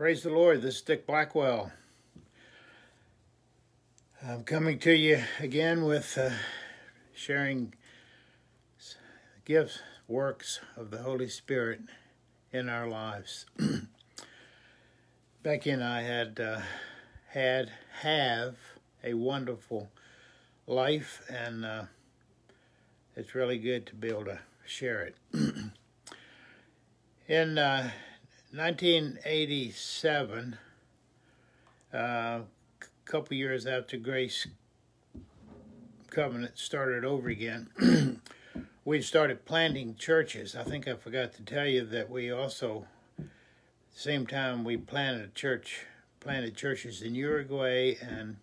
Praise the Lord. This is Dick Blackwell. I'm coming to you again with uh, sharing gifts, works of the Holy Spirit in our lives. Becky and I had uh, had have a wonderful life, and uh, it's really good to be able to share it. in 1987, uh, a couple years after Grace Covenant started over again, we started planting churches. I think I forgot to tell you that we also, same time, we planted a church, planted churches in Uruguay and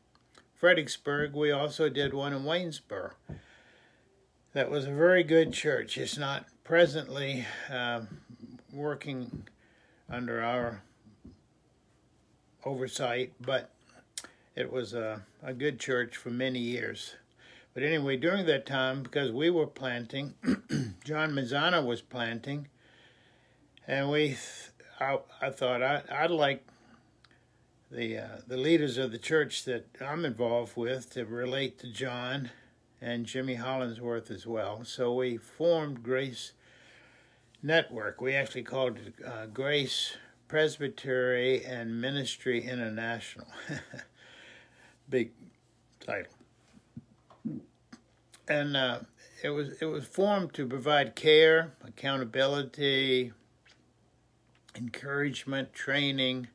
Fredericksburg. We also did one in Waynesboro. That was a very good church. It's not presently uh, working under our oversight, but it was a, a good church for many years. But anyway, during that time, because we were planting, John Mazzano was planting, and we, I, I thought I, I'd like the uh, the leaders of the church that I'm involved with to relate to John and Jimmy Hollingsworth as well. So we formed Grace Network. We actually called it uh, Grace Presbytery and Ministry International. Big title. And uh, it was it was formed to provide care, accountability, encouragement, training,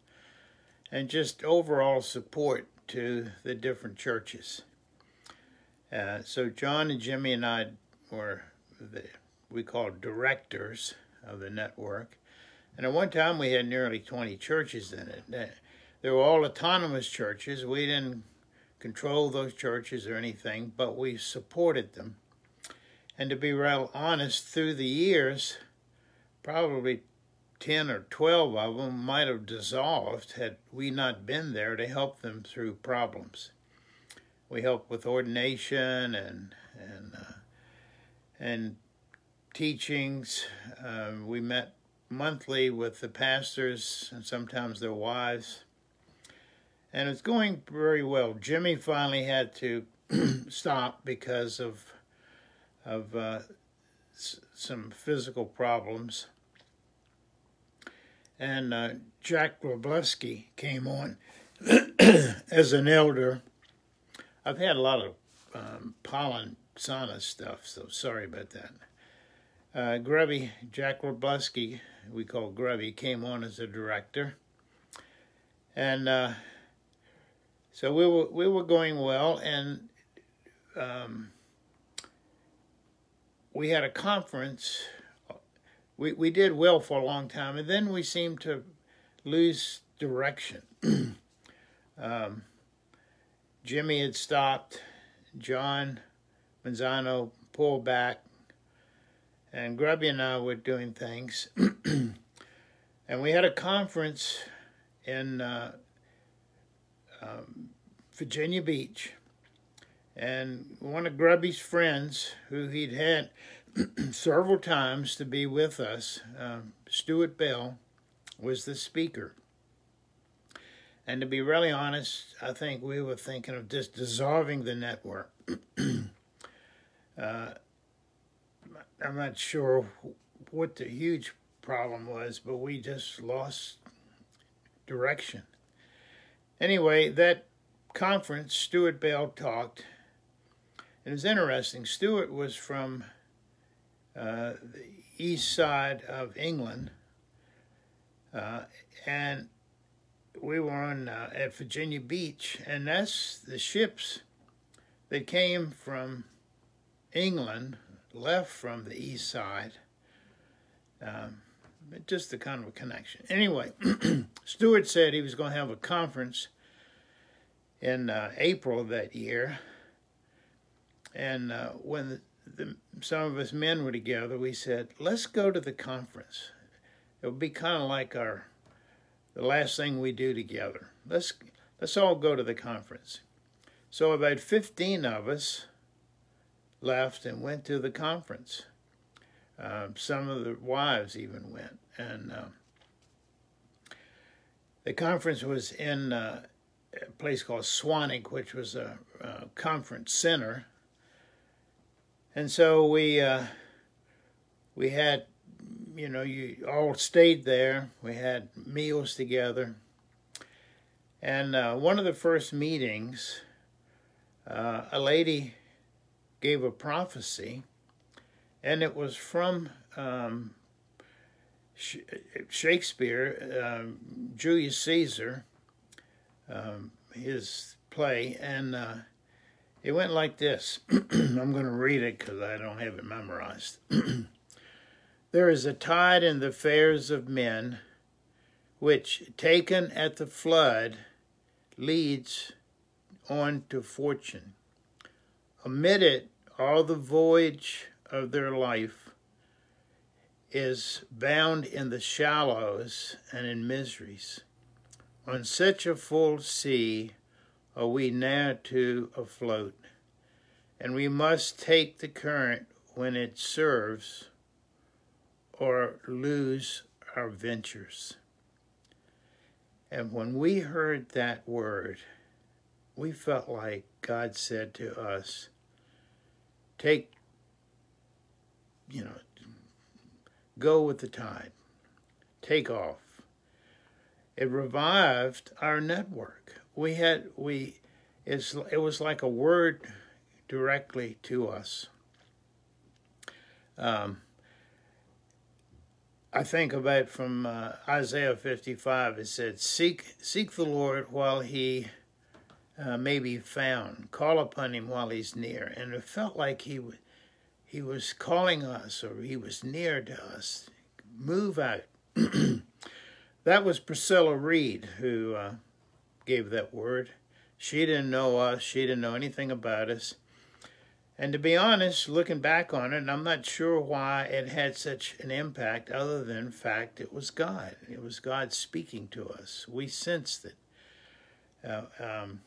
and just overall support to the different churches. Uh, so John and Jimmy and I were the we call directors of the network, and at one time we had nearly 20 churches in it. They were all autonomous churches. We didn't control those churches or anything, but we supported them. And to be real honest, through the years, probably 10 or 12 of them might have dissolved had we not been there to help them through problems. We helped with ordination and and uh, and teachings. Um, we met monthly with the pastors and sometimes their wives, and it's going very well. Jimmy finally had to stop because of of uh, s- some physical problems and uh, Jack Robleski came on as an elder. I've had a lot of um, pollen sauna stuff, so sorry about that. Uh, Grubby, Jack Robleski, we call Grubby, came on as a director. And uh, so we were, we were going well, and um, we had a conference we, we did well for a long time, and then we seemed to lose direction. um, Jimmy had stopped, John Manzano pulled back, and Grubby and I were doing things. and we had a conference in uh, um, Virginia Beach. And one of Grubby's friends, who he'd had several times to be with us. Uh, Stuart Bell was the speaker. And to be really honest, I think we were thinking of just dissolving the network. uh, I'm not sure what the huge problem was, but we just lost direction. Anyway, that conference, Stuart Bell talked. It was interesting. Stuart was from uh, the east side of England, uh, and we were on uh, at Virginia Beach, and that's the ships that came from England left from the east side. Um, just the kind of a connection. Anyway, Stuart said he was going to have a conference in uh, April that year, and uh, when the, the, some of us men were together, we said, let's go to the conference. It would be kind of like our the last thing we do together. Let's let's all go to the conference. So about 15 of us left and went to the conference. Uh, some of the wives even went, and uh, the conference was in uh, a place called Swanwick, which was a, a, conference center. And so we uh, we had, you know, you all stayed there. We had meals together. And uh, one of the first meetings, uh, a lady gave a prophecy, and it was from um, Shakespeare, um, Julius Caesar, um, his play, and uh, it went like this. I'm going to read it because I don't have it memorized. there is a tide in the affairs of men, which, taken at the flood, leads on to fortune. Amid it, all the voyage of their life is bound in the shallows and in miseries. On such a full sea are we now to afloat, and we must take the current when it serves or lose our ventures. And when we heard that word, we felt like God said to us, take, you know, go with the tide, take off. It revived our network. We had, we, it's, it was like a word directly to us. Um, I think about from uh, Isaiah 55. It said, "Seek, seek the Lord while He uh, may be found. Call upon Him while He's near." And it felt like He, He was calling us, or He was near to us. Move out. that was Priscilla Reid who uh, gave that word. She didn't know us. She didn't know anything about us. And to be honest, looking back on it, I'm not sure why it had such an impact other than fact it was God. It was God speaking to us. We sensed it. Uh, um,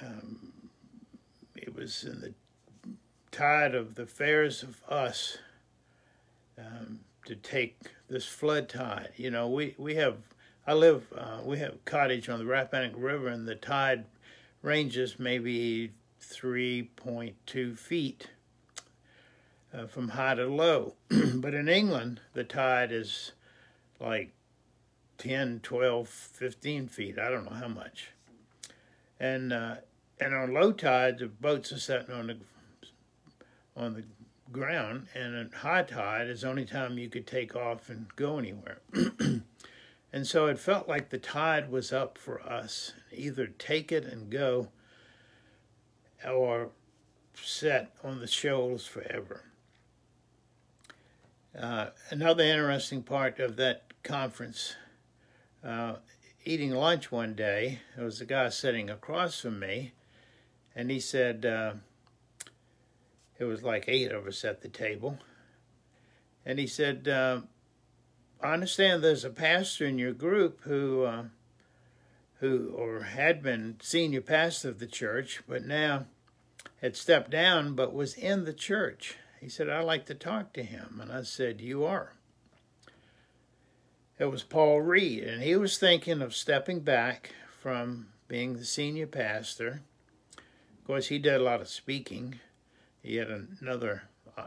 um, it was in the tide of the affairs of us um, to take this flood tide. You know, we, we have, I live, uh, we have a cottage on the Rappahannock River and the tide ranges maybe 3.2 feet uh, from high to low. but in England, the tide is like 10, 12, 15 feet. I don't know how much. And uh, and on low tide, the boats are sitting on the on the ground, and at high tide is the only time you could take off and go anywhere. and so it felt like the tide was up for us. Either take it and go, or set on the shoals forever. Uh, another interesting part of that conference, uh, eating lunch one day, there was a guy sitting across from me, and he said, uh, it was like eight of us at the table, and he said, uh, I understand there's a pastor in your group who uh, who or had been senior pastor of the church, but now had stepped down but was in the church. He said, I'd like to talk to him. And I said, You are. It was Paul Reid, and he was thinking of stepping back from being the senior pastor. Of course, he did a lot of speaking. He had another uh,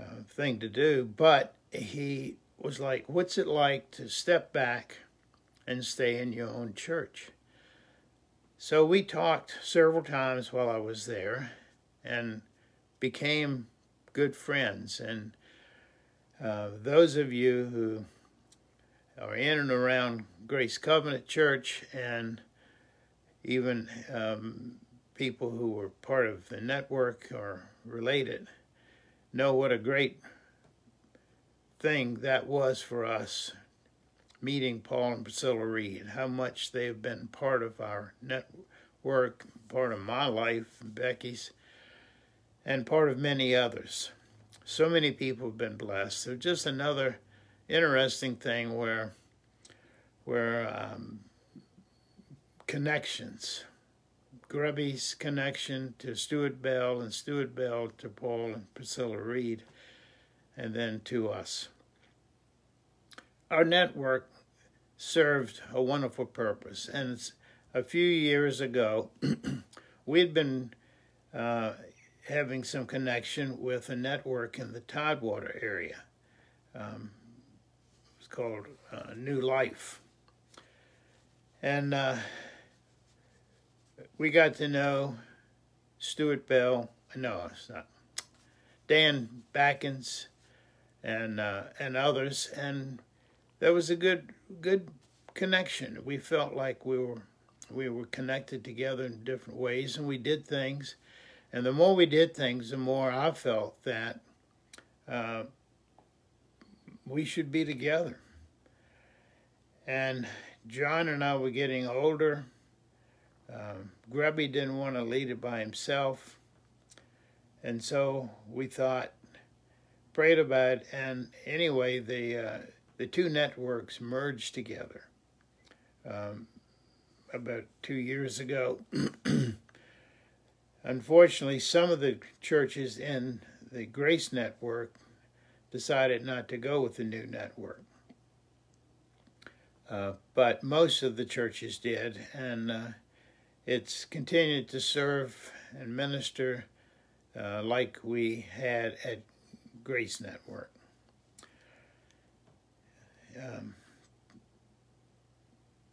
uh, thing to do, but he was like, What's it like to step back and stay in your own church. So we talked several times while I was there and became good friends. And uh, those of you who are in and around Grace Covenant Church and even um, people who were part of the network or related know what a great thing that was for us meeting Paul and Priscilla Reid, how much they have been part of our network, part of my life, Becky's, and part of many others. So many people have been blessed. So just another interesting thing where, where um, connections, Grubby's connection to Stuart Bell and Stuart Bell to Paul and Priscilla Reid, and then to us. Our network served a wonderful purpose. And a few years ago, we had been uh, having some connection with a network in the Tidewater area. Um, it's called uh, New Life. And uh, we got to know Stuart Bell. No, it's not. Dan Backens and uh, and others, and there was a good good connection. We felt like we were we were connected together in different ways, and we did things. And the more we did things, the more I felt that uh, we should be together. And John and I were getting older. Um, Grubby didn't want to lead it by himself. And so we thought, prayed about it, and anyway, the, uh, the two networks merged together um, about two years ago. Unfortunately, some of the churches in the Grace Network decided not to go with the new network. Uh, but most of the churches did, and uh, it's continued to serve and minister uh, like we had at Grace Network. Um,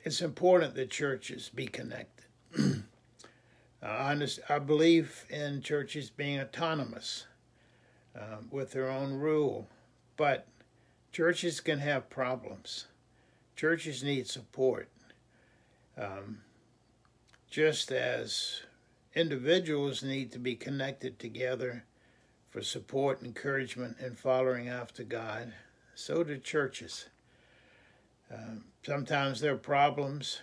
it's important that churches be connected. I, I believe in churches being autonomous uh, with their own rule, but churches can have problems. Churches need support. Um, just as individuals need to be connected together for support, encouragement, and following after God, so do churches. Um, sometimes there are problems.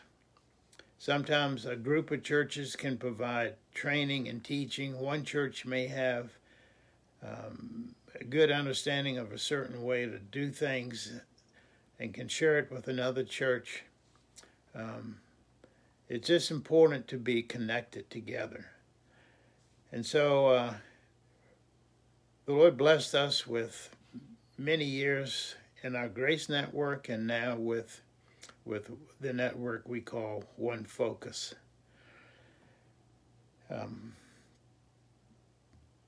Sometimes a group of churches can provide training and teaching. One church may have um, a good understanding of a certain way to do things and can share it with another church. Um, it's just important to be connected together. And so uh, the Lord blessed us with many years in our Grace Network and now with, with the network we call One Focus. Um,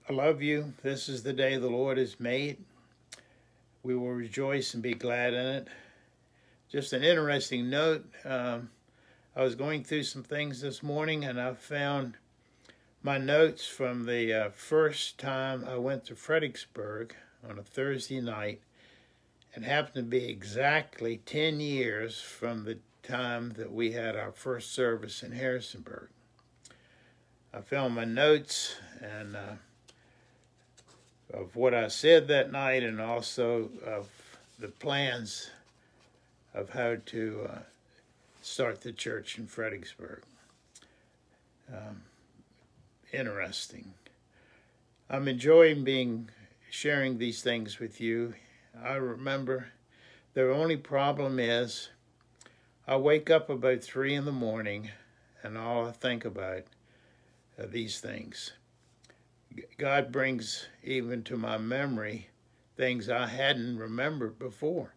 I love you. This is the day the Lord has made. We will rejoice and be glad in it. Just an interesting note. Um, I was going through some things this morning and I found my notes from the uh, first time I went to Fredericksburg on a Thursday night. It happened to be exactly 10 years from the time that we had our first service in Harrisonburg. I found my notes and uh, of what I said that night and also of the plans of how to uh, start the church in Fredericksburg. Um, interesting. I'm enjoying being sharing these things with you. I remember the only problem is I wake up about three in the morning and all I think about are these things. God brings even to my memory things I hadn't remembered before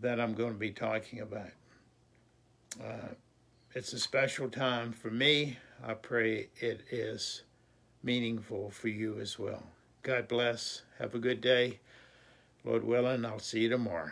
that I'm going to be talking about. Uh, it's a special time for me. I pray it is meaningful for you as well. God bless. Have a good day. Lord willing, I'll see you tomorrow.